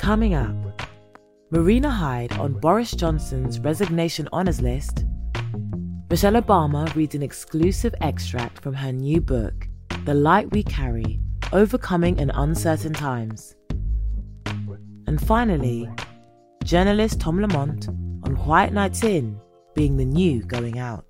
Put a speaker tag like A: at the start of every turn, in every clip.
A: Coming up, Marina Hyde on Boris Johnson's resignation honours list. Michelle Obama reads an exclusive extract from her new book, The Light We Carry Overcoming in Uncertain Times. And finally, journalist Tom Lamont on Quiet Nights In being the new going out.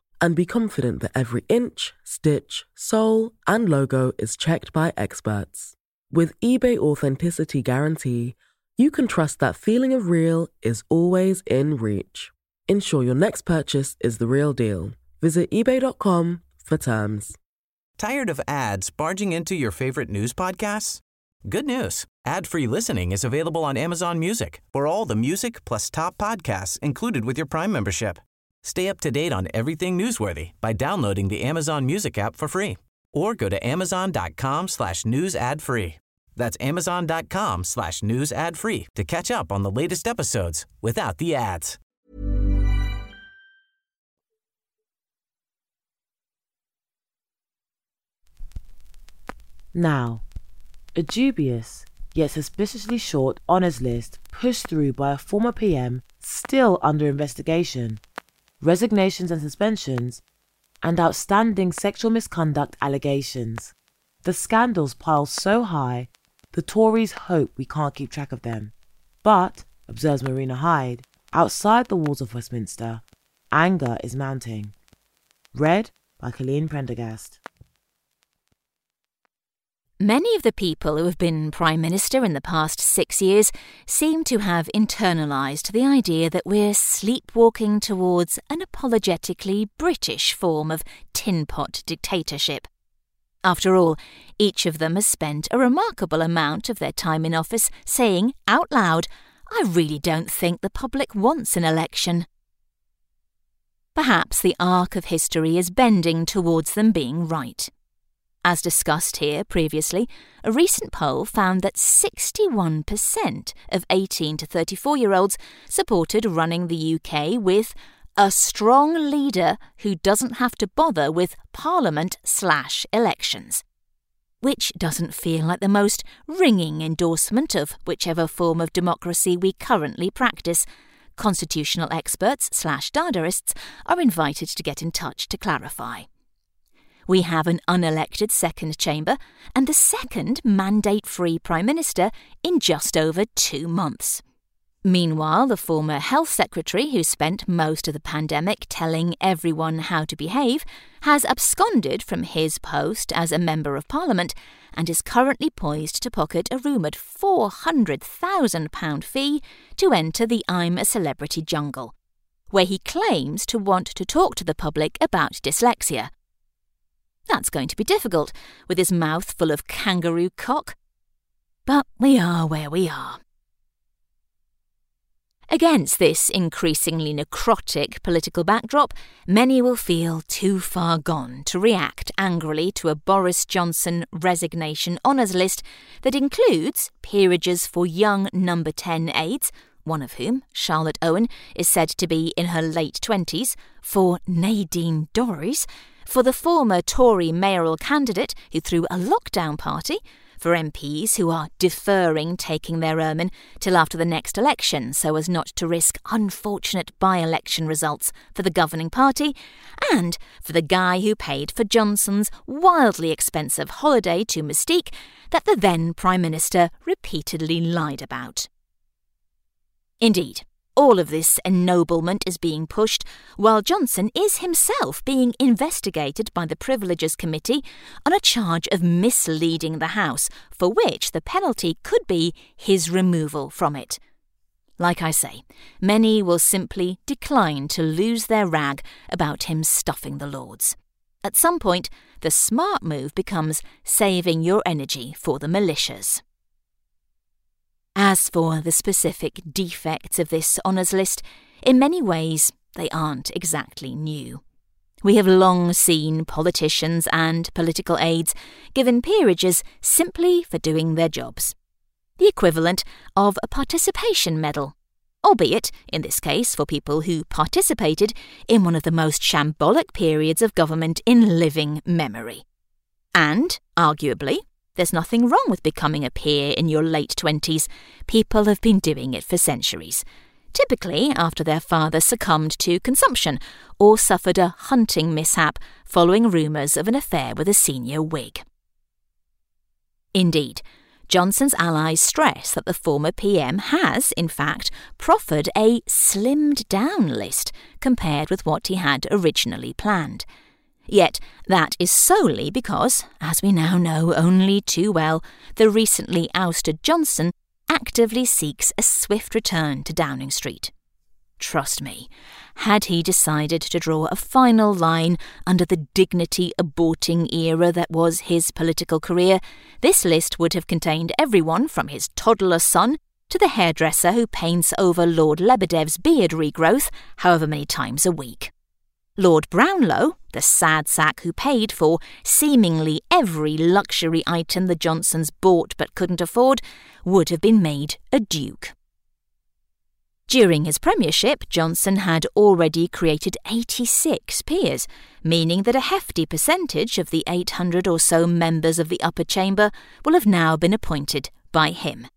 B: and be confident that every inch, stitch, sole, and logo is checked by experts. With eBay Authenticity Guarantee, you can trust that feeling of real is always in reach. Ensure your next purchase is the real deal. Visit eBay.com for terms.
C: Tired of ads barging into your favorite news podcasts? Good news. Ad-free listening is available on Amazon Music for all the music plus top podcasts included with your Prime membership. Stay up to date on everything newsworthy by downloading the Amazon Music app for free or go to amazon.com slash news ad free. That's amazon.com slash news ad free to catch up on the latest episodes without the ads.
A: Now, a dubious yet suspiciously short honours list pushed through by a former PM still under investigation, resignations and suspensions, and outstanding sexual misconduct allegations. The scandals pile so high, the Tories hope we can't keep track of them. But, observes Marina Hyde, outside the walls of Westminster, anger is mounting. Read by Colleen Prendergast.
D: Many of the people who have been Prime Minister in the past six years seem to have internalised the idea that we're sleepwalking towards an apologetically British form of tin pot dictatorship. After all, each of them has spent a remarkable amount of their time in office saying out loud, I really don't think the public wants an election. Perhaps the arc of history is bending towards them being right. As discussed here previously, a recent poll found that 61% of 18 to 34 year olds supported running the UK with a strong leader who doesn't have to bother with parliament slash elections. Which doesn't feel like the most ringing endorsement of whichever form of democracy we currently practice. Constitutional experts slash Dadaists are invited to get in touch to clarify. We have an unelected second chamber and the second mandate free Prime Minister in just over two months. Meanwhile, the former Health Secretary, who spent most of the pandemic telling everyone how to behave, has absconded from his post as a Member of Parliament and is currently poised to pocket a rumoured £400,000 fee to enter the I'm a Celebrity jungle, where he claims to want to talk to the public about dyslexia. That's going to be difficult with his mouth full of kangaroo cock. But we are where we are. Against this increasingly necrotic political backdrop, many will feel too far gone to react angrily to a Boris Johnson resignation honours list that includes peerages for young number 10 aides, one of whom, Charlotte Owen, is said to be in her late 20s, for Nadine Dorries, for the former Tory mayoral candidate who threw a lockdown party, for MPs who are deferring taking their ermine till after the next election so as not to risk unfortunate by election results for the governing party, and for the guy who paid for Johnson's wildly expensive holiday to Mustique that the then Prime Minister repeatedly lied about. Indeed, all of this ennoblement is being pushed while Johnson is himself being investigated by the Privileges Committee on a charge of misleading the House, for which the penalty could be his removal from it. Like I say, many will simply decline to lose their rag about him stuffing the Lords. At some point, the smart move becomes saving your energy for the militias. As for the specific defects of this honours list, in many ways they aren't exactly new. We have long seen politicians and political aides given peerages simply for doing their jobs. The equivalent of a participation medal, albeit, in this case, for people who participated in one of the most shambolic periods of government in living memory. And, arguably, there's nothing wrong with becoming a peer in your late 20s. People have been doing it for centuries. Typically after their father succumbed to consumption or suffered a hunting mishap following rumours of an affair with a senior Whig. Indeed, Johnson's allies stress that the former PM has, in fact, proffered a slimmed down list compared with what he had originally planned. Yet that is solely because, as we now know only too well, the recently ousted Johnson actively seeks a swift return to Downing Street. Trust me, had he decided to draw a final line under the dignity aborting era that was his political career, this list would have contained everyone from his toddler son to the hairdresser who paints over Lord Lebedev's beard regrowth however many times a week. Lord Brownlow, the sad sack who paid for seemingly every luxury item the Johnsons bought but couldn't afford, would have been made a duke. During his premiership, Johnson had already created 86 peers, meaning that a hefty percentage of the 800 or so members of the upper chamber will have now been appointed by him.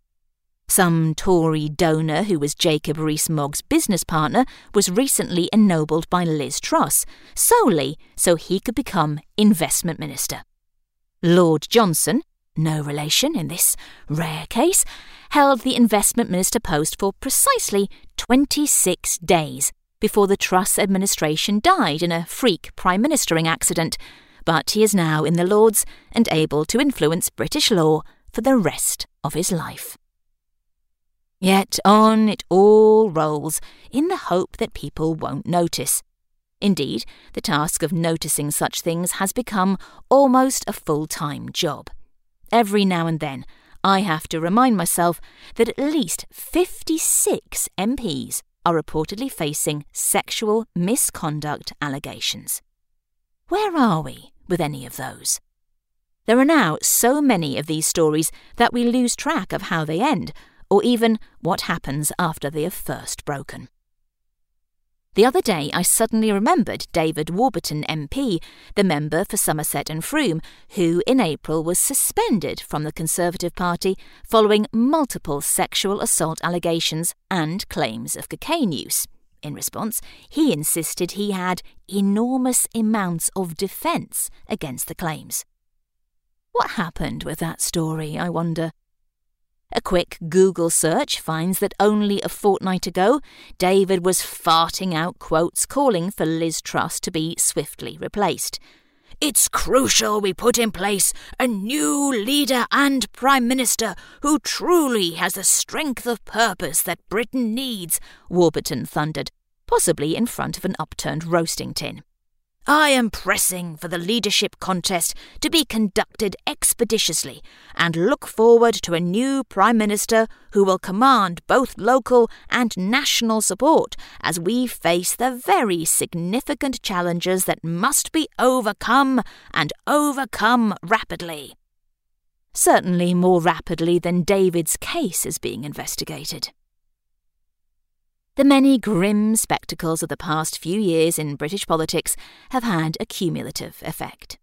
D: Some Tory donor who was Jacob Rees-Mogg's business partner was recently ennobled by Liz Truss, solely so he could become investment minister. Lord Johnson, no relation in this rare case, held the investment minister post for precisely 26 days before the Truss administration died in a freak prime ministering accident, but he is now in the Lords and able to influence British law for the rest of his life. Yet on it all rolls, in the hope that people won't notice. Indeed, the task of noticing such things has become almost a full time job. Every now and then, I have to remind myself that at least 56 MPs are reportedly facing sexual misconduct allegations. Where are we with any of those? There are now so many of these stories that we lose track of how they end or even what happens after they have first broken. The other day, I suddenly remembered David Warburton MP, the member for Somerset and Frome, who in April was suspended from the Conservative Party following multiple sexual assault allegations and claims of cocaine use. In response, he insisted he had enormous amounts of defence against the claims. What happened with that story, I wonder? A quick Google search finds that only a fortnight ago, David was farting out quotes calling for Liz Truss to be swiftly replaced. It's crucial we put in place a new leader and Prime Minister who truly has the strength of purpose that Britain needs, Warburton thundered, possibly in front of an upturned roasting tin. I am pressing for the leadership contest to be conducted expeditiously and look forward to a new Prime Minister who will command both local and national support as we face the very significant challenges that must be overcome and overcome rapidly. Certainly more rapidly than David's case is being investigated. The many grim spectacles of the past few years in British politics have had a cumulative effect.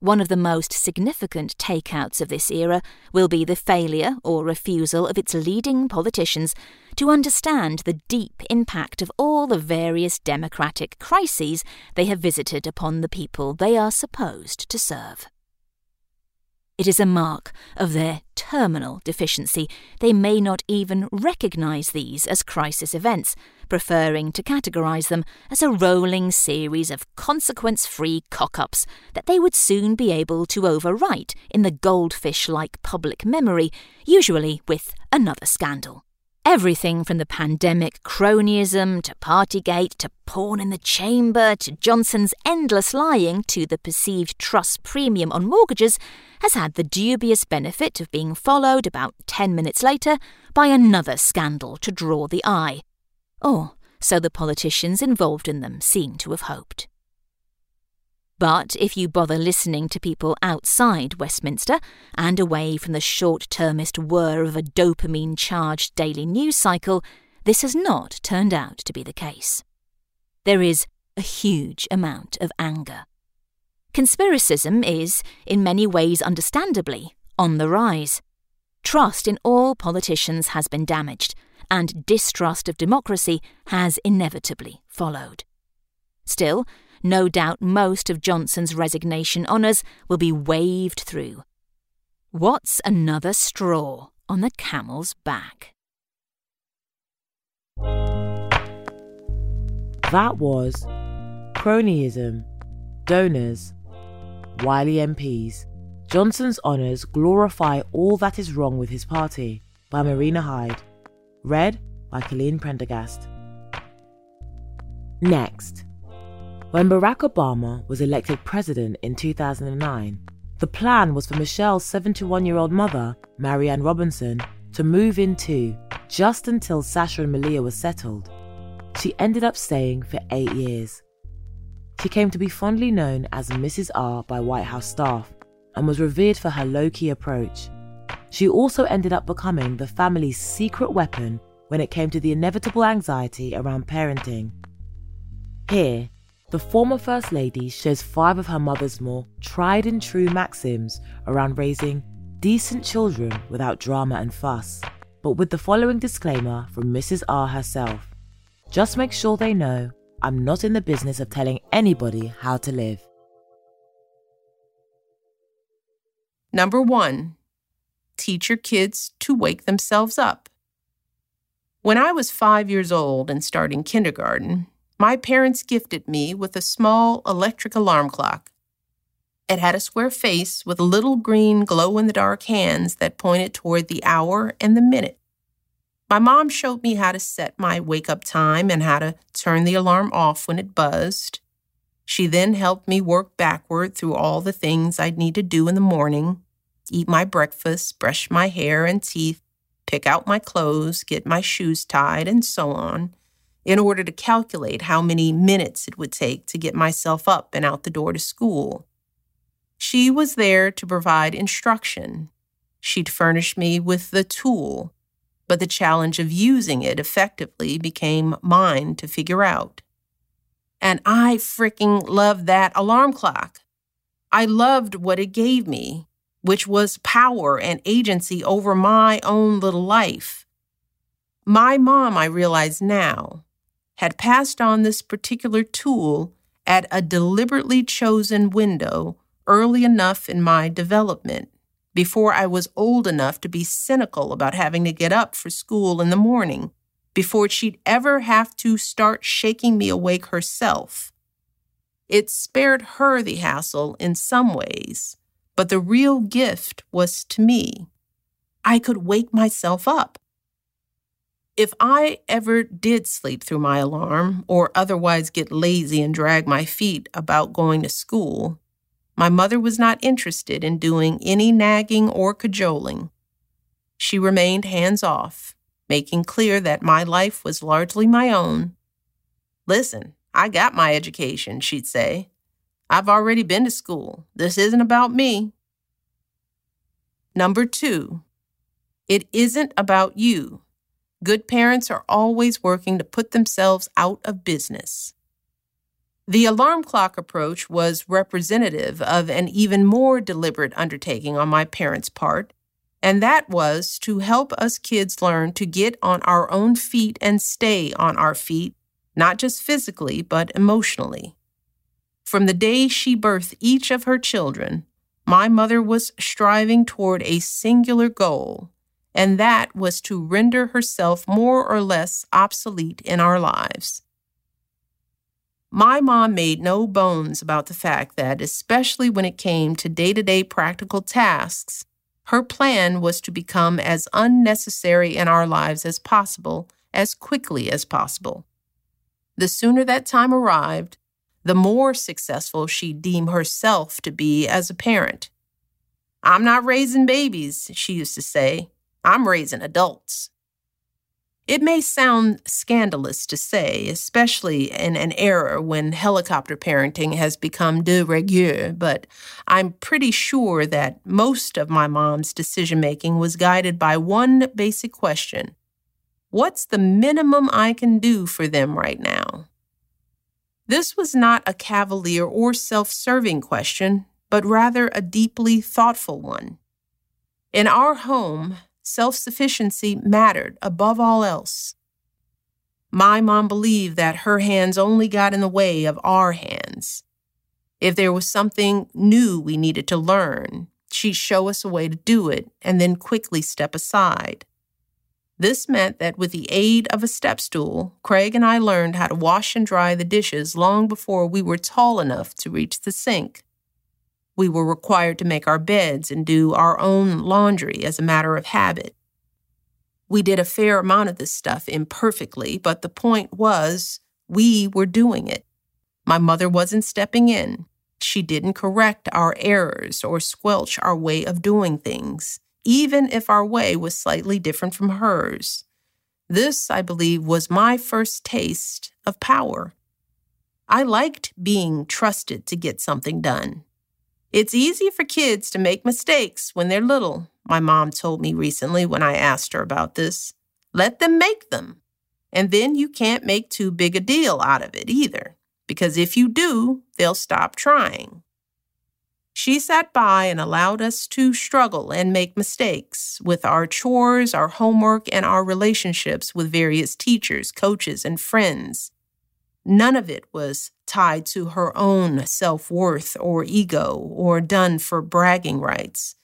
D: One of the most significant takeouts of this era will be the failure or refusal of its leading politicians to understand the deep impact of all the various democratic crises they have visited upon the people they are supposed to serve. It is a mark of their terminal deficiency. They may not even recognize these as crisis events, preferring to categorize them as a rolling series of consequence free cock ups that they would soon be able to overwrite in the goldfish like public memory, usually with another scandal. Everything from the pandemic cronyism to Partygate to porn in the chamber to Johnson's endless lying to the perceived trust premium on mortgages has had the dubious benefit of being followed about 10 minutes later by another scandal to draw the eye. Or so the politicians involved in them seem to have hoped. But if you bother listening to people outside Westminster and away from the short termist whir of a dopamine charged daily news cycle, this has not turned out to be the case. There is a huge amount of anger. Conspiracism is, in many ways understandably, on the rise. Trust in all politicians has been damaged, and distrust of democracy has inevitably followed. Still, no doubt most of Johnson's resignation honours will be waved through. What's another straw on the camel's back?
A: That was cronyism, donors, wily MPs. Johnson's honours glorify all that is wrong with his party by Marina Hyde. Read by Colleen Prendergast. Next, when Barack Obama was elected president in 2009, the plan was for Michelle's 71 year old mother, Marian Robinson, to move in too, just until Sasha and Malia were settled. She ended up staying for eight years. She came to be fondly known as Mrs. R by White House staff and was revered for her low key approach. She also ended up becoming the family's secret weapon when it came to the inevitable anxiety around parenting. Here, the former First Lady shares five of her mother's more tried and true maxims around raising decent children without drama and fuss, but with the following disclaimer from Mrs. R herself. Just make sure they know I'm not in the business of telling anybody how to live.
E: Number one, teach your kids to wake themselves up. When I was five years old and starting kindergarten, my parents gifted me with a small electric alarm clock. It had a square face with little green glow in the dark hands that pointed toward the hour and the minute. My mom showed me how to set my wake up time and how to turn the alarm off when it buzzed. She then helped me work backward through all the things I'd need to do in the morning eat my breakfast, brush my hair and teeth, pick out my clothes, get my shoes tied, and so on in order to calculate how many minutes it would take to get myself up and out the door to school. She was there to provide instruction. She'd furnish me with the tool, but the challenge of using it effectively became mine to figure out. And I freaking loved that alarm clock. I loved what it gave me, which was power and agency over my own little life. My mom, I realize now, had passed on this particular tool at a deliberately chosen window early enough in my development, before I was old enough to be cynical about having to get up for school in the morning, before she'd ever have to start shaking me awake herself. It spared her the hassle in some ways, but the real gift was to me. I could wake myself up. If I ever did sleep through my alarm or otherwise get lazy and drag my feet about going to school, my mother was not interested in doing any nagging or cajoling. She remained hands off, making clear that my life was largely my own. Listen, I got my education, she'd say. I've already been to school. This isn't about me. Number two, it isn't about you. Good parents are always working to put themselves out of business. The alarm clock approach was representative of an even more deliberate undertaking on my parents' part, and that was to help us kids learn to get on our own feet and stay on our feet, not just physically, but emotionally. From the day she birthed each of her children, my mother was striving toward a singular goal, and that was to render herself more or less obsolete in our lives. My mom made no bones about the fact that, especially when it came to day to day practical tasks, her plan was to become as unnecessary in our lives as possible, as quickly as possible. The sooner that time arrived, the more successful she'd deem herself to be as a parent. I'm not raising babies, she used to say. I'm raising adults. It may sound scandalous to say, especially in an era when helicopter parenting has become de rigueur, but I'm pretty sure that most of my mom's decision making was guided by one basic question What's the minimum I can do for them right now? This was not a cavalier or self serving question, but rather a deeply thoughtful one. In our home, self sufficiency mattered above all else. My mom believed that her hands only got in the way of our hands. If there was something new we needed to learn, she'd show us a way to do it and then quickly step aside. This meant that with the aid of a step stool, Craig and I learned how to wash and dry the dishes long before we were tall enough to reach the sink. We were required to make our beds and do our own laundry as a matter of habit. We did a fair amount of this stuff imperfectly, but the point was we were doing it. My mother wasn't stepping in. She didn't correct our errors or squelch our way of doing things, even if our way was slightly different from hers. This, I believe, was my first taste of power. I liked being trusted to get something done. It's easy for kids to make mistakes when they're little, my mom told me recently when I asked her about this. Let them make them. And then you can't make too big a deal out of it either, because if you do, they'll stop trying. She sat by and allowed us to struggle and make mistakes with our chores, our homework, and our relationships with various teachers, coaches, and friends. None of it was tied to her own self worth or ego or done for bragging rights.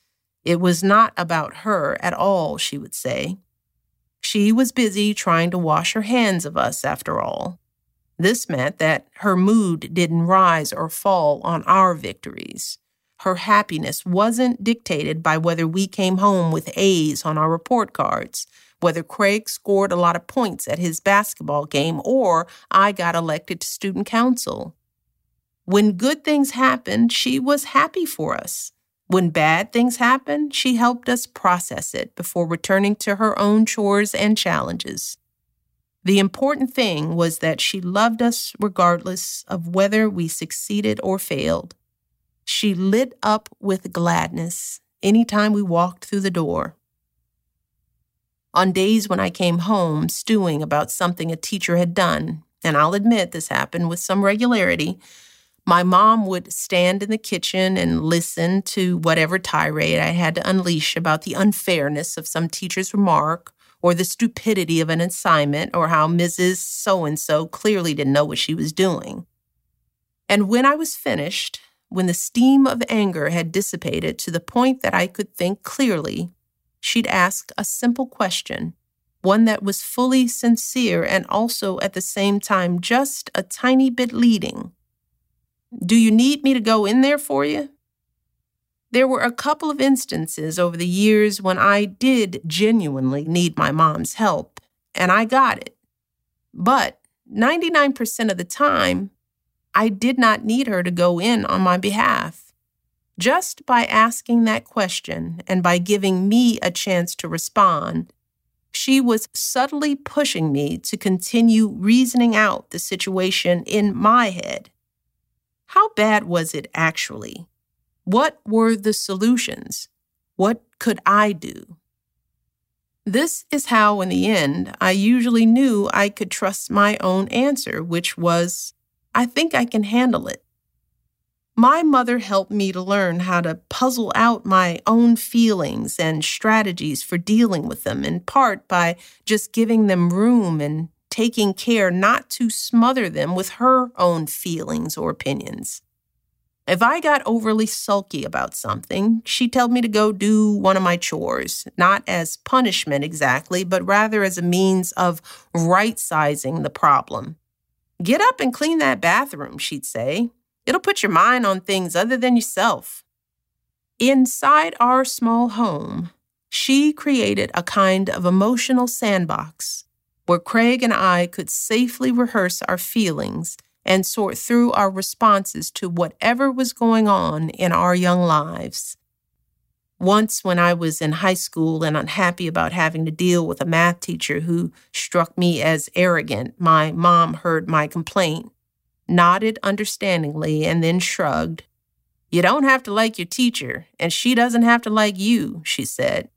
E: It was not about her at all, she would say. She was busy trying to wash her hands of us, after all. This meant that her mood didn't rise or fall on our victories. Her happiness wasn't dictated by whether we came home with A's on our report cards whether Craig scored a lot of points at his basketball game or I got elected to student council. When good things happened, she was happy for us. When bad things happened, she helped us process it before returning to her own chores and challenges. The important thing was that she loved us regardless of whether we succeeded or failed. She lit up with gladness anytime we walked through the door. On days when I came home stewing about something a teacher had done, and I'll admit this happened with some regularity, my mom would stand in the kitchen and listen to whatever tirade I had to unleash about the unfairness of some teacher's remark, or the stupidity of an assignment, or how Mrs. So and so clearly didn't know what she was doing. And when I was finished, when the steam of anger had dissipated to the point that I could think clearly, she'd ask a simple question, one that was fully sincere and also at the same time just a tiny bit leading. Do you need me to go in there for you? There were a couple of instances over the years when I did genuinely need my mom's help, and I got it. But 99% of the time, I did not need her to go in on my behalf. Just by asking that question and by giving me a chance to respond, she was subtly pushing me to continue reasoning out the situation in my head. How bad was it actually? What were the solutions? What could I do? This is how, in the end, I usually knew I could trust my own answer, which was I think I can handle it. My mother helped me to learn how to puzzle out my own feelings and strategies for dealing with them, in part by just giving them room and taking care not to smother them with her own feelings or opinions. If I got overly sulky about something, she'd tell me to go do one of my chores, not as punishment exactly, but rather as a means of right sizing the problem. Get up and clean that bathroom, she'd say. It'll put your mind on things other than yourself. Inside our small home, she created a kind of emotional sandbox where Craig and I could safely rehearse our feelings and sort through our responses to whatever was going on in our young lives. Once, when I was in high school and unhappy about having to deal with a math teacher who struck me as arrogant, my mom heard my complaint nodded understandingly, and then shrugged. You don't have to like your teacher, and she doesn't have to like you, she said.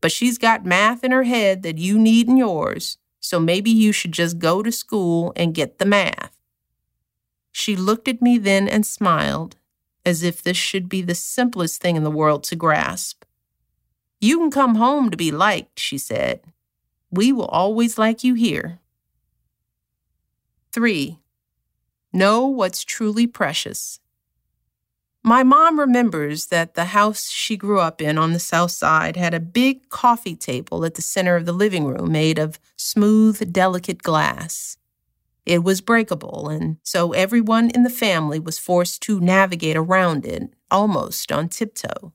E: But she's got math in her head that you need in yours, so maybe you should just go to school and get the math. She looked at me then and smiled, as if this should be the simplest thing in the world to grasp. You can come home to be liked, she said. We will always like you here. 3. Know what's truly precious. My mom remembers that the house she grew up in on the south side had a big coffee table at the center of the living room made of smooth, delicate glass. It was breakable, and so everyone in the family was forced to navigate around it, almost on tiptoe.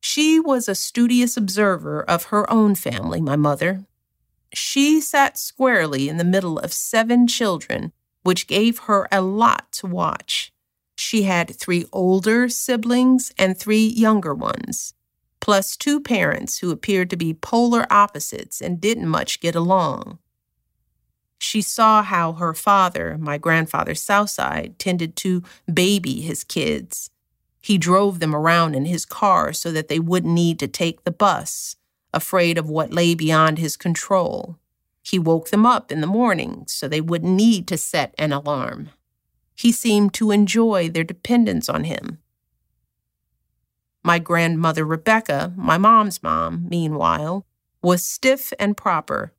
E: She was a studious observer of her own family, my mother. She sat squarely in the middle of seven children which gave her a lot to watch. She had three older siblings and three younger ones, plus two parents who appeared to be polar opposites and didn't much get along. She saw how her father, my grandfather Southside, tended to baby his kids. He drove them around in his car so that they wouldn't need to take the bus, afraid of what lay beyond his control. He woke them up in the morning so they wouldn't need to set an alarm. He seemed to enjoy their dependence on him. My grandmother Rebecca, my mom's mom, meanwhile, was stiff and proper,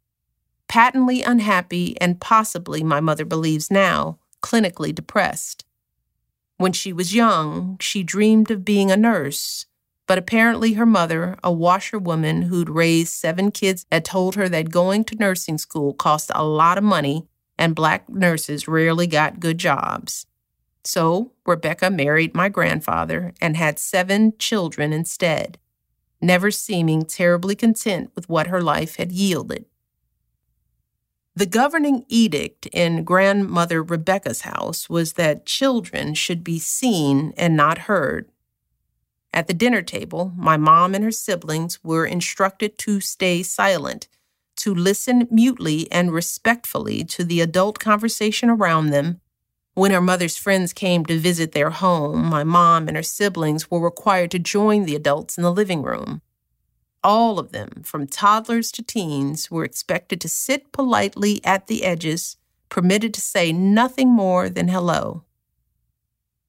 E: patently unhappy, and possibly, my mother believes now, clinically depressed. When she was young, she dreamed of being a nurse but apparently, her mother, a washerwoman who'd raised seven kids, had told her that going to nursing school cost a lot of money and black nurses rarely got good jobs. So, Rebecca married my grandfather and had seven children instead, never seeming terribly content with what her life had yielded. The governing edict in grandmother Rebecca's house was that children should be seen and not heard. At the dinner table, my mom and her siblings were instructed to stay silent, to listen mutely and respectfully to the adult conversation around them. When her mother's friends came to visit their home, my mom and her siblings were required to join the adults in the living room. All of them, from toddlers to teens, were expected to sit politely at the edges, permitted to say nothing more than hello.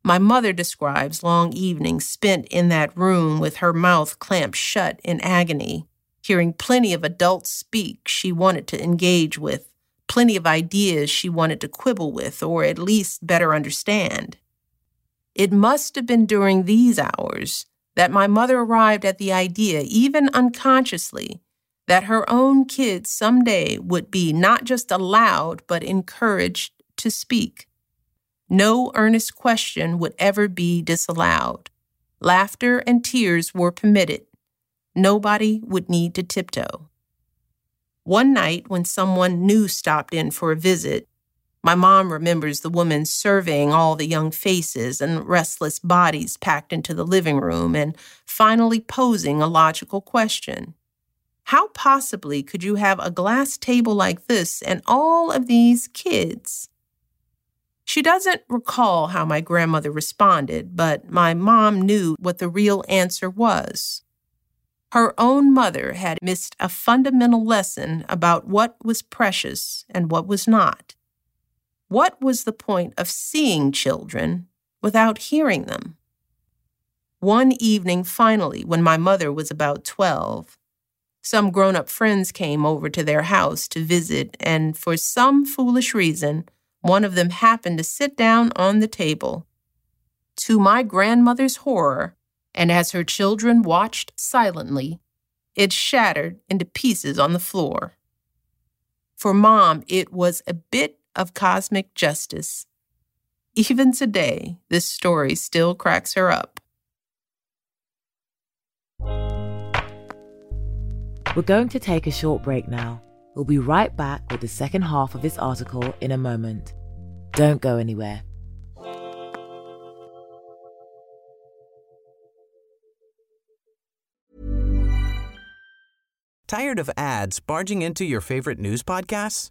E: My mother describes long evenings spent in that room with her mouth clamped shut in agony, hearing plenty of adults speak she wanted to engage with, plenty of ideas she wanted to quibble with or at least better understand. It must have been during these hours that my mother arrived at the idea, even unconsciously, that her own kids someday would be not just allowed but encouraged to speak. No earnest question would ever be disallowed. Laughter and tears were permitted. Nobody would need to tiptoe. One night, when someone new stopped in for a visit, my mom remembers the woman surveying all the young faces and restless bodies packed into the living room and finally posing a logical question. How possibly could you have a glass table like this and all of these kids? She doesn't recall how my grandmother responded, but my mom knew what the real answer was. Her own mother had missed a fundamental lesson about what was precious and what was not. What was the point of seeing children without hearing them? One evening, finally, when my mother was about 12, some grown up friends came over to their house to visit, and for some foolish reason, one of them happened to sit down on the table. To my grandmother's horror, and as her children watched silently, it shattered into pieces on the floor. For Mom, it was a bit of cosmic justice. Even today, this story still cracks her up.
A: We're going to take a short break now. We'll be right back with the second half of this article in a moment. Don't go anywhere.
C: Tired of ads barging into your favorite news podcasts?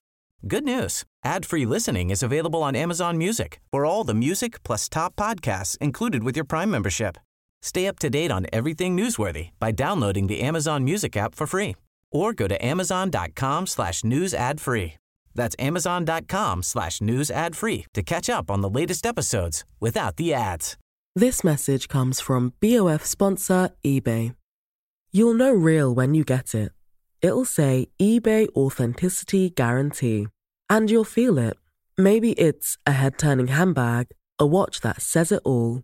C: Good news. Ad-free listening is available on Amazon Music. For all the music plus top podcasts included with your Prime membership. Stay up to date on everything newsworthy by downloading the Amazon Music app for free or go to amazon.com slash news ad free. That's amazon.com slash news ad free to catch up on the latest episodes without the ads.
B: This message comes from BOF sponsor eBay. You'll know real when you get it. It'll say eBay Authenticity Guarantee. And you'll feel it. Maybe it's a head turning handbag, a watch that says it all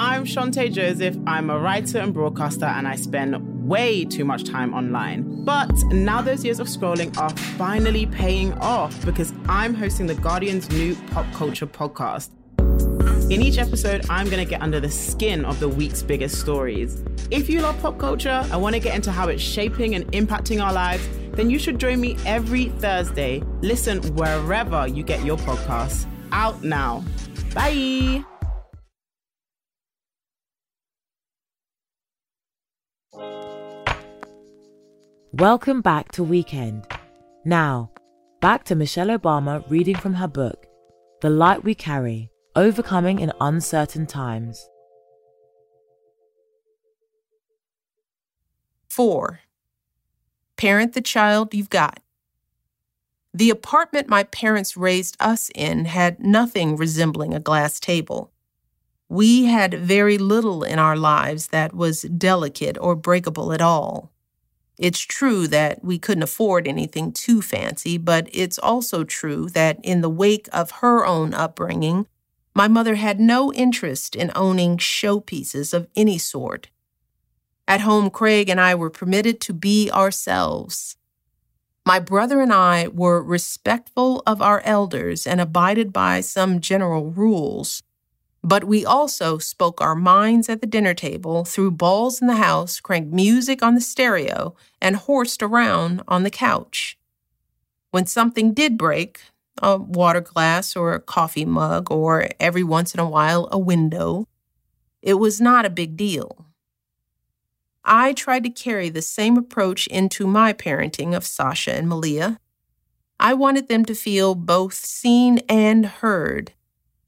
F: I'm Chanté Joseph. I'm a writer and broadcaster, and I spend way too much time online. But now those years of scrolling are finally paying off because I'm hosting the Guardian's new pop culture podcast. In each episode, I'm going to get under the skin of the week's biggest stories. If you love pop culture and want to get into how it's shaping and impacting our lives, then you should join me every Thursday. Listen wherever you get your podcasts. Out now. Bye.
A: Welcome back to Weekend. Now, back to Michelle Obama reading from her book, The Light We Carry Overcoming in Uncertain Times.
E: 4. Parent the child you've got. The apartment my parents raised us in had nothing resembling a glass table. We had very little in our lives that was delicate or breakable at all. It's true that we couldn't afford anything too fancy, but it's also true that in the wake of her own upbringing, my mother had no interest in owning showpieces of any sort. At home, Craig and I were permitted to be ourselves. My brother and I were respectful of our elders and abided by some general rules. But we also spoke our minds at the dinner table, threw balls in the house, cranked music on the stereo, and horsed around on the couch. When something did break, a water glass or a coffee mug, or every once in a while a window, it was not a big deal. I tried to carry the same approach into my parenting of Sasha and Malia. I wanted them to feel both seen and heard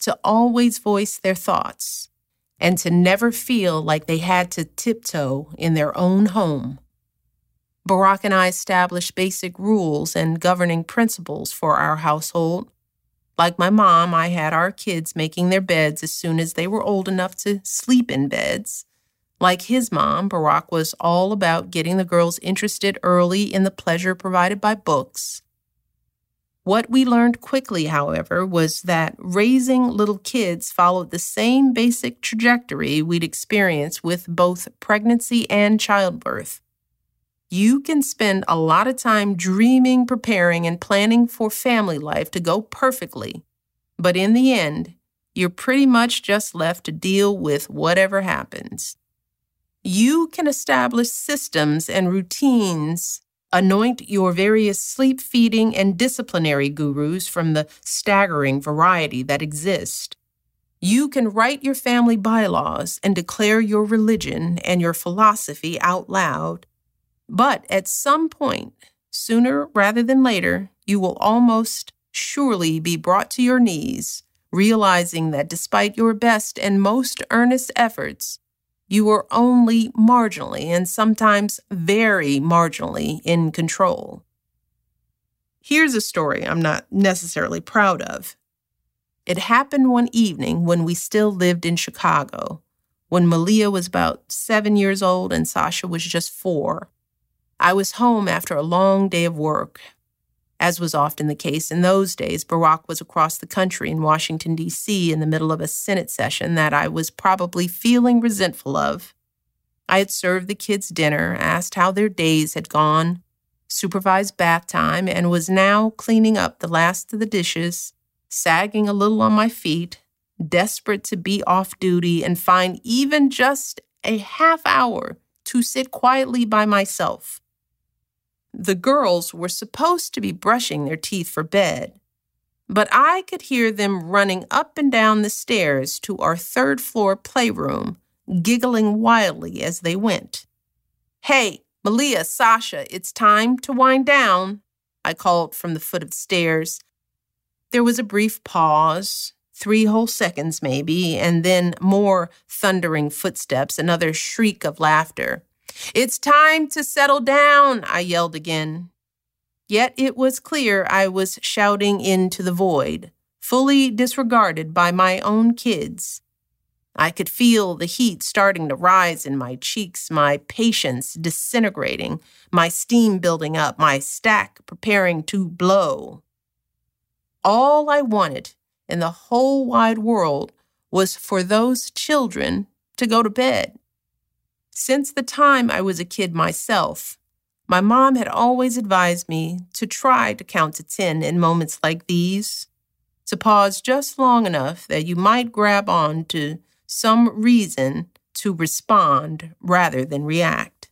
E: to always voice their thoughts and to never feel like they had to tiptoe in their own home. Barack and I established basic rules and governing principles for our household. Like my mom, I had our kids making their beds as soon as they were old enough to sleep in beds. Like his mom, Barack was all about getting the girls interested early in the pleasure provided by books what we learned quickly, however, was that raising little kids followed the same basic trajectory we'd experienced with both pregnancy and childbirth. You can spend a lot of time dreaming, preparing, and planning for family life to go perfectly, but in the end, you're pretty much just left to deal with whatever happens. You can establish systems and routines, anoint your various sleep feeding and disciplinary gurus from the staggering variety that exist. You can write your family bylaws and declare your religion and your philosophy out loud. But at some point, sooner rather than later, you will almost surely be brought to your knees, realizing that despite your best and most earnest efforts, you are only marginally and sometimes very marginally in control. Here's a story I'm not necessarily proud of. It happened one evening when we still lived in Chicago, when Malia was about seven years old and Sasha was just four. I was home after a long day of work. As was often the case in those days, Barack was across the country in Washington, D.C., in the middle of a Senate session that I was probably feeling resentful of. I had served the kids dinner, asked how their days had gone, supervised bath time, and was now cleaning up the last of the dishes sagging a little on my feet, desperate to be off duty and find even just a half hour to sit quietly by myself. The girls were supposed to be brushing their teeth for bed, but I could hear them running up and down the stairs to our third floor playroom, giggling wildly as they went. Hey, Malia, Sasha, it's time to wind down, I called from the foot of the stairs, there was a brief pause, three whole seconds maybe, and then more thundering footsteps, another shriek of laughter. It's time to settle down, I yelled again. Yet it was clear I was shouting into the void, fully disregarded by my own kids. I could feel the heat starting to rise in my cheeks, my patience disintegrating, my steam building up, my stack preparing to blow. All I wanted in the whole wide world was for those children to go to bed. Since the time I was a kid myself, my mom had always advised me to try to count to 10 in moments like these, to pause just long enough that you might grab on to some reason to respond rather than react.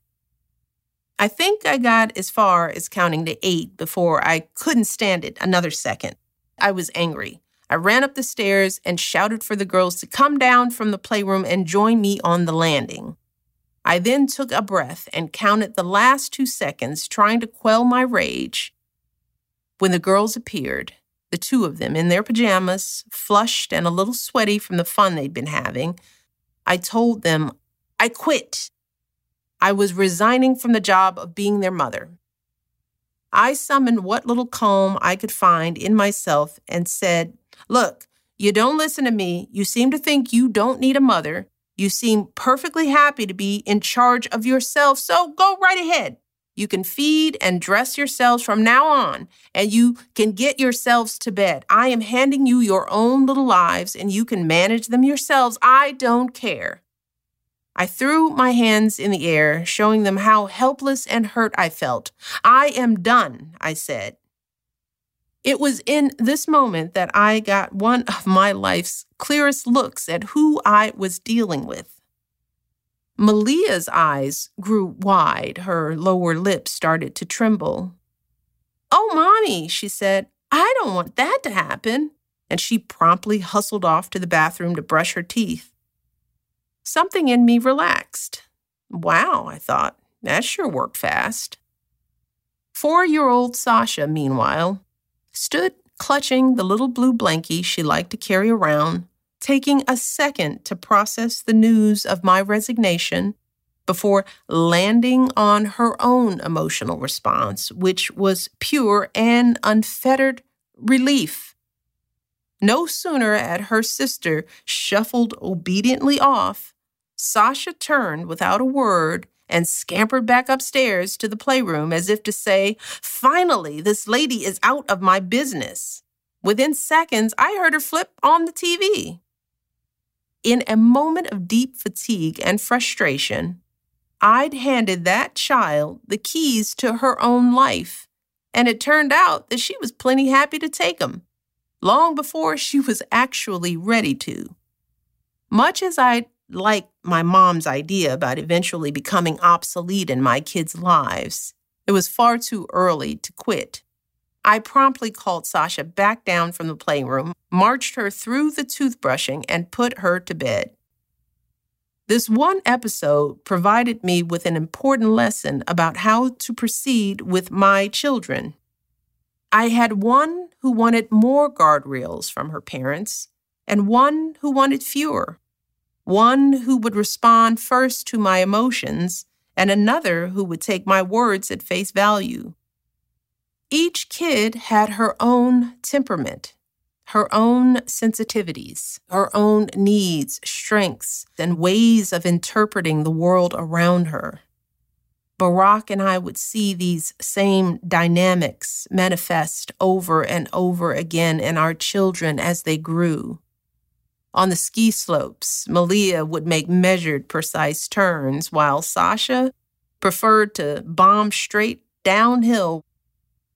E: I think I got as far as counting to eight before I couldn't stand it another second. I was angry. I ran up the stairs and shouted for the girls to come down from the playroom and join me on the landing. I then took a breath and counted the last two seconds, trying to quell my rage. When the girls appeared, the two of them in their pajamas, flushed and a little sweaty from the fun they'd been having, I told them I quit. I was resigning from the job of being their mother. I summoned what little calm I could find in myself and said, Look, you don't listen to me. You seem to think you don't need a mother. You seem perfectly happy to be in charge of yourself, so go right ahead. You can feed and dress yourselves from now on, and you can get yourselves to bed. I am handing you your own little lives, and you can manage them yourselves. I don't care. I threw my hands in the air, showing them how helpless and hurt I felt. I am done, I said. It was in this moment that I got one of my life's clearest looks at who I was dealing with. Malia's eyes grew wide, her lower lip started to tremble. Oh, Mommy, she said, I don't want that to happen. And she promptly hustled off to the bathroom to brush her teeth. Something in me relaxed. Wow, I thought, that sure worked fast. Four year old Sasha, meanwhile, stood clutching the little blue blankie she liked to carry around, taking a second to process the news of my resignation before landing on her own emotional response, which was pure and unfettered relief. No sooner had her sister shuffled obediently off Sasha turned without a word and scampered back upstairs to the playroom as if to say, Finally, this lady is out of my business. Within seconds, I heard her flip on the TV. In a moment of deep fatigue and frustration, I'd handed that child the keys to her own life, and it turned out that she was plenty happy to take them, long before she was actually ready to. Much as I'd like my mom's idea about eventually becoming obsolete in my kids' lives. It was far too early to quit. I promptly called Sasha back down from the playroom, marched her through the toothbrushing, and put her to bed. This one episode provided me with an important lesson about how to proceed with my children. I had one who wanted more guardrails from her parents, and one who wanted fewer. One who would respond first to my emotions, and another who would take my words at face value. Each kid had her own temperament, her own sensitivities, her own needs, strengths, and ways of interpreting the world around her. Barack and I would see these same dynamics manifest over and over again in our children as they grew. On the ski slopes, Malia would make measured, precise turns, while Sasha preferred to bomb straight downhill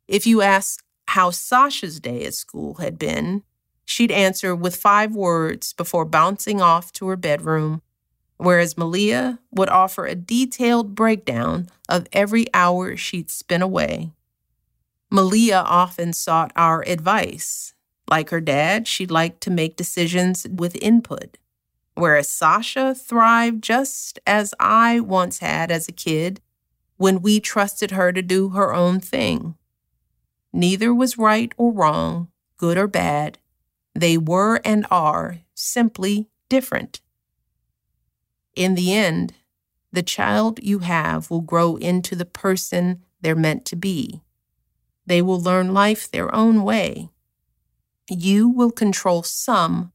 E: if you asked how Sasha's day at school had been, she'd answer with five words before bouncing off to her bedroom, whereas Malia would offer a detailed breakdown of every hour she'd spent away. Malia often sought our advice. Like her dad, she liked to make decisions with input, whereas Sasha thrived just as I once had as a kid when we trusted her to do her own thing. Neither was right or wrong, good or bad. They were and are simply different. In the end, the child you have will grow into the person they're meant to be. They will learn life their own way. You will control some,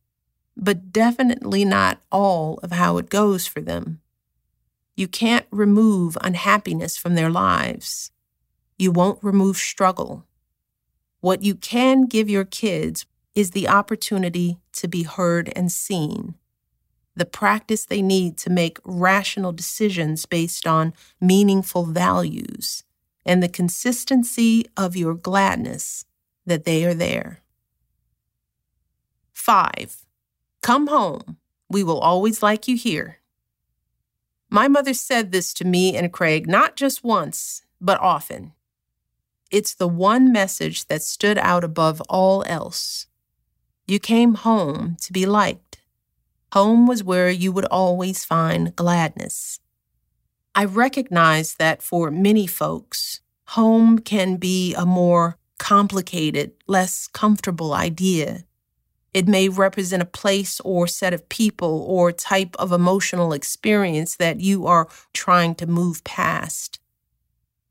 E: but definitely not all of how it goes for them. You can't remove unhappiness from their lives. You won't remove struggle. What you can give your kids is the opportunity to be heard and seen, the practice they need to make rational decisions based on meaningful values, and the consistency of your gladness that they are there. 5. Come home. We will always like you here. My mother said this to me and Craig not just once, but often. It's the one message that stood out above all else. You came home to be liked. Home was where you would always find gladness. I recognize that for many folks, home can be a more complicated, less comfortable idea. It may represent a place or set of people or type of emotional experience that you are trying to move past.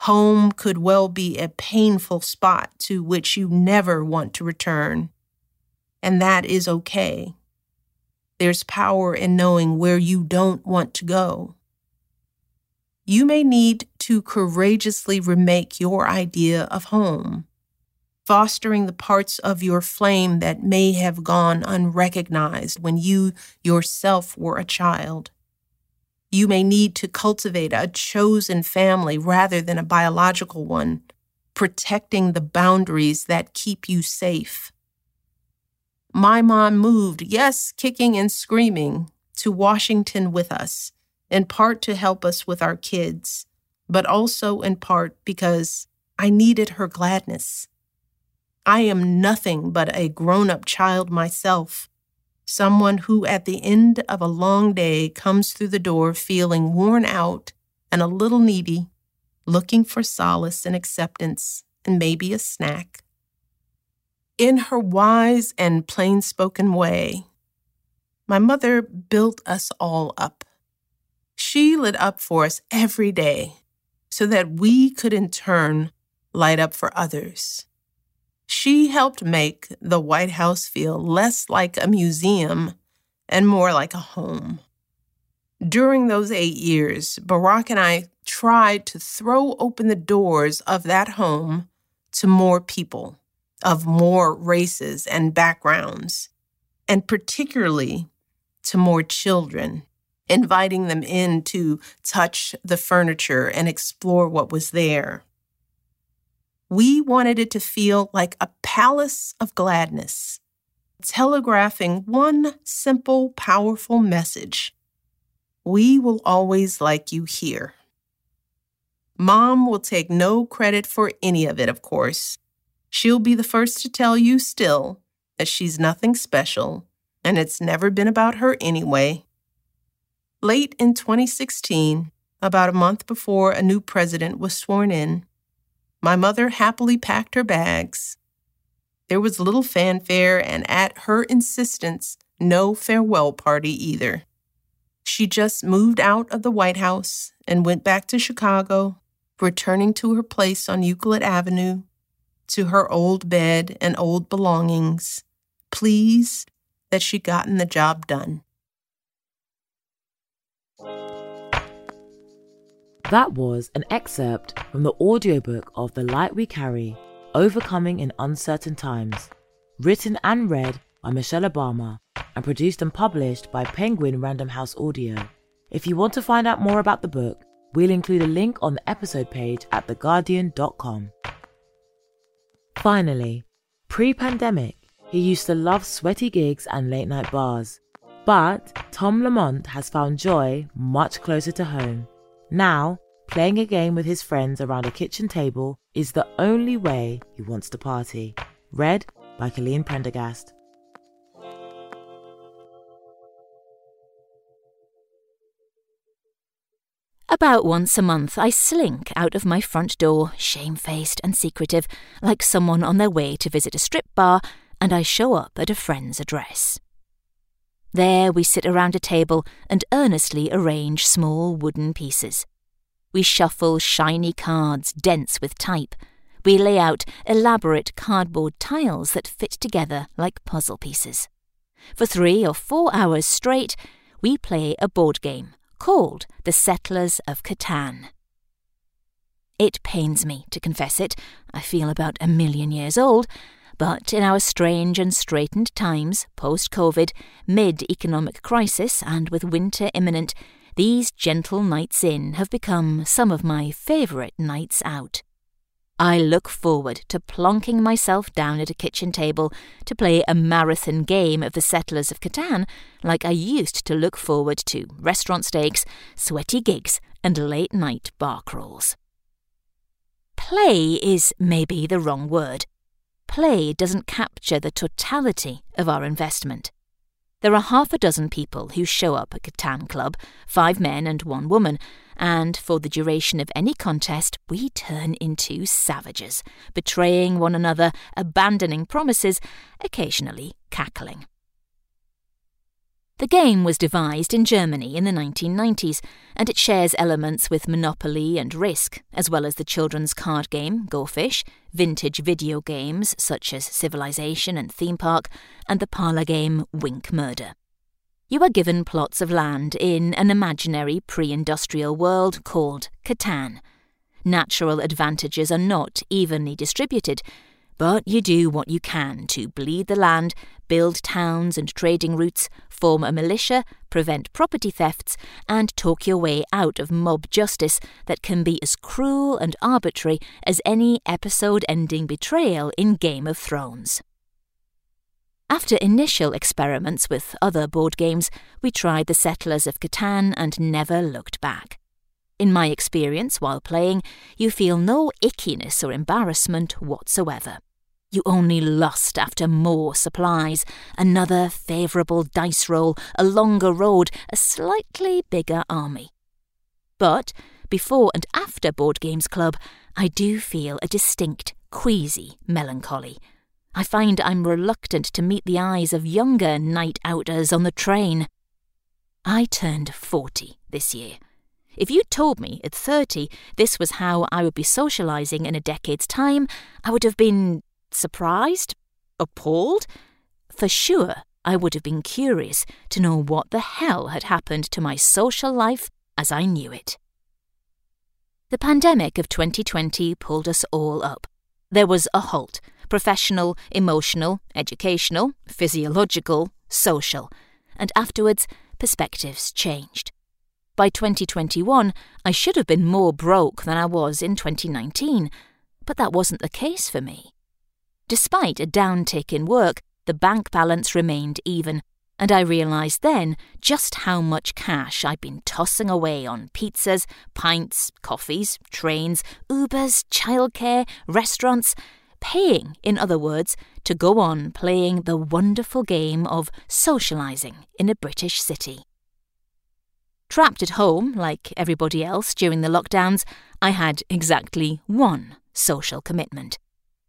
E: Home could well be a painful spot to which you never want to return. And that is okay. There's power in knowing where you don't want to go. You may need to courageously remake your idea of home, fostering the parts of your flame that may have gone unrecognized when you yourself were a child. You may need to cultivate a chosen family rather than a biological one, protecting the boundaries that keep you safe. My mom moved, yes, kicking and screaming, to Washington with us, in part to help us with our kids, but also in part because I needed her gladness. I am nothing but a grown up child myself, someone who at the end of a long day comes through the door feeling worn out and a little needy, looking for solace and acceptance and maybe a snack. In her wise and plain spoken way, my mother built us all up. She lit up for us every day so that we could in turn light up for others. She helped make the White House feel less like a museum and more like a home. During those eight years, Barack and I tried to throw open the doors of that home to more people of more races and backgrounds, and particularly to more children, inviting them in to touch the furniture and explore what was there. We wanted it to feel like a palace of gladness, telegraphing one simple, powerful message we will always like you here. Mom will take no credit for any of it, of course. She'll be the first to tell you still that she's nothing special, and it's never been about her anyway. Late in 2016, about a month before a new president was sworn in, my mother happily packed her bags. There was little fanfare, and at her insistence, no farewell party either. She just moved out of the White House and went back to Chicago, returning to her place on Euclid Avenue, to her old bed and old belongings, pleased that she'd gotten the job done.
A: That was an excerpt from the audiobook of The Light We Carry Overcoming in Uncertain Times, written and read by Michelle Obama and produced and published by Penguin Random House Audio. If you want to find out more about the book, we'll include a link on the episode page at theguardian.com. Finally, pre pandemic, he used to love sweaty gigs and late night bars. But Tom Lamont has found joy much closer to home. Now, playing a game with his friends around a kitchen table is the only way he wants to party. Read by Colleen Prendergast.
D: About once a month, I slink out of my front door, shamefaced and secretive, like someone on their way to visit a strip bar, and I show up at a friend's address. There we sit around a table and earnestly arrange small wooden pieces. We shuffle shiny cards dense with type. We lay out elaborate cardboard tiles that fit together like puzzle pieces. For three or four hours straight, we play a board game called The Settlers of Catan. It pains me to confess it, I feel about a million years old, but in our strange and straitened times, post COVID, mid economic crisis, and with winter imminent, these gentle nights in have become some of my favourite nights out. I look forward to plonking myself down at a kitchen table to play a marathon game of the Settlers of Catan like I used to look forward to restaurant steaks, sweaty gigs, and late night bar crawls. Play is maybe the wrong word. Play doesn't capture the totality of our investment. There are half a dozen people who show up at Catan Club, five men and one woman, and for the duration of any contest, we turn into savages, betraying one another, abandoning promises, occasionally cackling. The game was devised in Germany in the 1990s, and it shares elements with Monopoly and Risk, as well as the children's card game Go Fish, vintage video games such as Civilization and Theme Park, and the parlour game Wink Murder. You are given plots of land in an imaginary pre industrial world called Catan. Natural advantages are not evenly distributed, but you do what you can to bleed the land, build towns and trading routes, form a militia, prevent property thefts, and talk your way out of mob justice that can be as cruel and arbitrary as any episode ending betrayal in Game of Thrones. After initial experiments with other board games, we tried the Settlers of Catan and never looked back. In my experience while playing, you feel no ickiness or embarrassment whatsoever. You only lust after more supplies, another favourable dice roll, a longer road, a slightly bigger army. But before and after Board Games Club, I do feel a distinct, queasy melancholy. I find I'm reluctant to meet the eyes of younger night outers on the train. I turned 40 this year. If you'd told me at 30 this was how I would be socialising in a decade's time, I would have been Surprised? Appalled? For sure, I would have been curious to know what the hell had happened to my social life as I knew it. The pandemic of 2020 pulled us all up. There was a halt professional, emotional, educational, physiological, social, and afterwards, perspectives changed. By 2021, I should have been more broke than I was in 2019, but that wasn't the case for me. Despite a downtick in work, the bank balance remained even. and I realised then just how much cash I'd been tossing away on pizzas, pints, coffees, trains, Ubers, childcare, restaurants, paying, in other words, to go on playing the wonderful game of socialising in a British city. Trapped at home, like everybody else during the lockdowns, I had exactly one social commitment.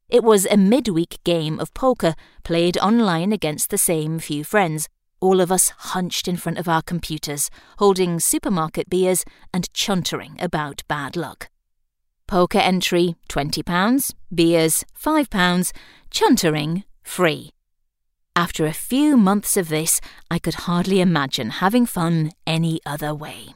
D: It was a midweek game of poker played online against the same few friends, all of us hunched in front of our computers, holding supermarket beers and chuntering about bad luck. Poker entry £20, beers £5, chuntering free. After a few months of this, I could hardly imagine having fun any other way.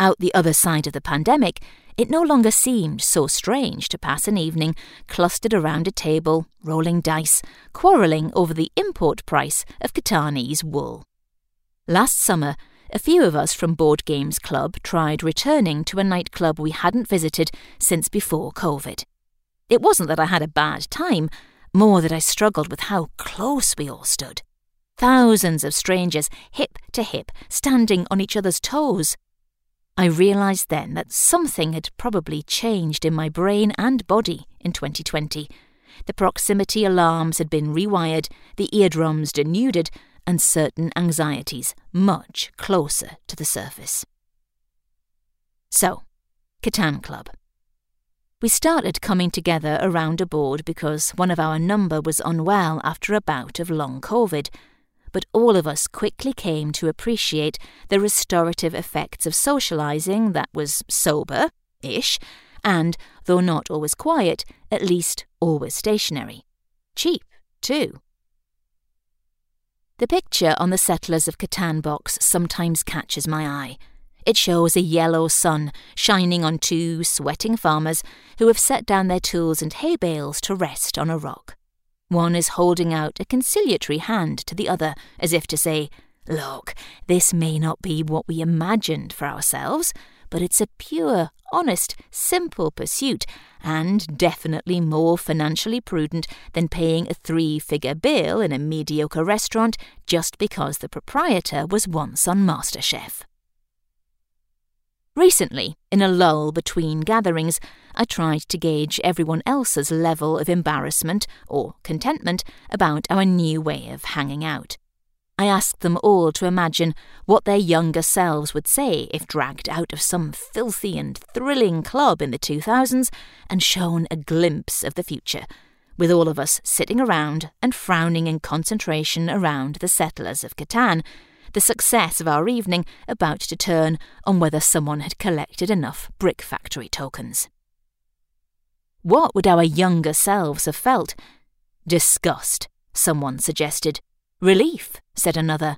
D: Out the other side of the pandemic, it no longer seemed so strange to pass an evening clustered around a table, rolling dice, quarrelling over the import price of Catagnese wool. Last summer, a few of us from Board Games Club tried returning to a nightclub we hadn't visited since before COVID. It wasn't that I had a bad time, more that I struggled with how close we all stood. Thousands of strangers, hip to hip, standing on each other's toes. I realised then that something had probably changed in my brain and body in 2020. The proximity alarms had been rewired, the eardrums denuded, and certain anxieties much closer to the surface. So, Catan Club. We started coming together around a board because one of our number was unwell after a bout of long COVID, but all of us quickly came to appreciate the restorative effects of socialising that was sober ish, and, though not always quiet, at least always stationary. Cheap, too. The picture on the Settlers of Catan box sometimes catches my eye. It shows a yellow sun shining on two sweating farmers who have set down their tools and hay bales to rest on a rock. One is holding out a conciliatory hand to the other, as if to say, Look, this may not be what we imagined for ourselves, but it's a pure, honest, simple pursuit, and definitely more financially prudent than paying a three figure bill in a mediocre restaurant just because the proprietor was once on MasterChef. Recently, in a lull between gatherings, I tried to gauge everyone else's level of embarrassment or contentment about our new way of hanging out. I asked them all to imagine what their younger selves would say if dragged out of some filthy and thrilling club in the 2000s and shown a glimpse of the future, with all of us sitting around and frowning in concentration around the settlers of Catan, the success of our evening about to turn on whether someone had collected enough Brick Factory tokens. What would our younger selves have felt? Disgust, someone suggested. Relief, said another.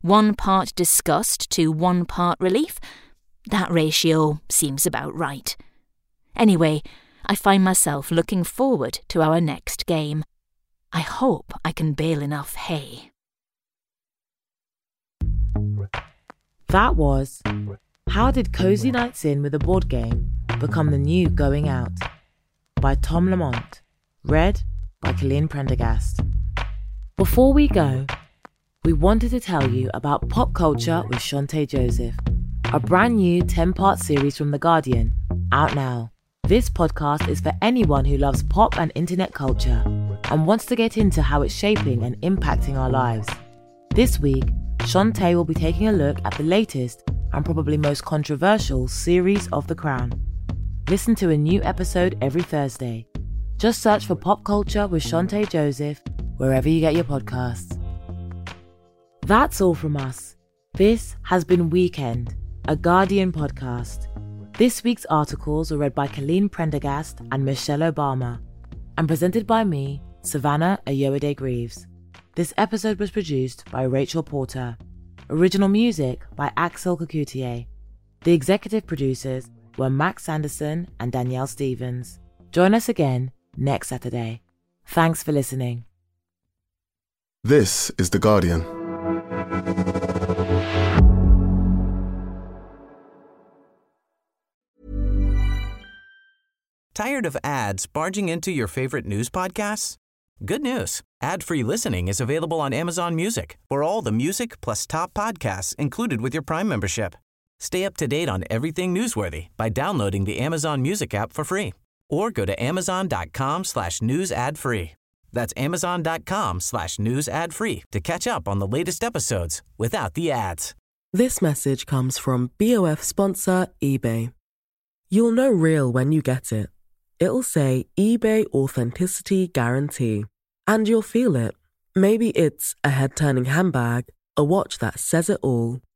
D: One part disgust to one part relief? That ratio seems about right. Anyway, I find myself looking forward to our next game. I hope I can bale enough hay.
A: That was How Did Cozy Nights In with a Board Game Become the New Going Out? By Tom Lamont. Read by Colleen Prendergast. Before we go, we wanted to tell you about Pop Culture with Chanté Joseph, a brand new 10 part series from The Guardian, out now. This podcast is for anyone who loves pop and internet culture and wants to get into how it's shaping and impacting our lives. This week, Chanté will be taking a look at the latest and probably most controversial series of The Crown. Listen to a new episode every Thursday. Just search for Pop Culture with Chanté Joseph wherever you get your podcasts. That's all from us. This has been Weekend, a Guardian podcast. This week's articles were read by Colleen Prendergast and Michelle Obama, and presented by me, Savannah Ayoade Greaves. This episode was produced by Rachel Porter. Original music by Axel Kacoutié. The executive producers were Max Anderson and Danielle Stevens. Join us again next Saturday. Thanks for listening.
G: This is The Guardian.
C: Tired of ads barging into your favorite news podcasts? Good news. Ad-free listening is available on Amazon Music for all the music plus top podcasts included with your Prime membership. Stay up to date on everything newsworthy by downloading the Amazon Music app for free or go to amazon.com slash news ad free. That's amazon.com slash news ad free to catch up on the latest episodes without the ads.
B: This message comes from BOF sponsor eBay. You'll know real when you get it. It'll say eBay Authenticity Guarantee. And you'll feel it. Maybe it's a head turning handbag, a watch that says it all,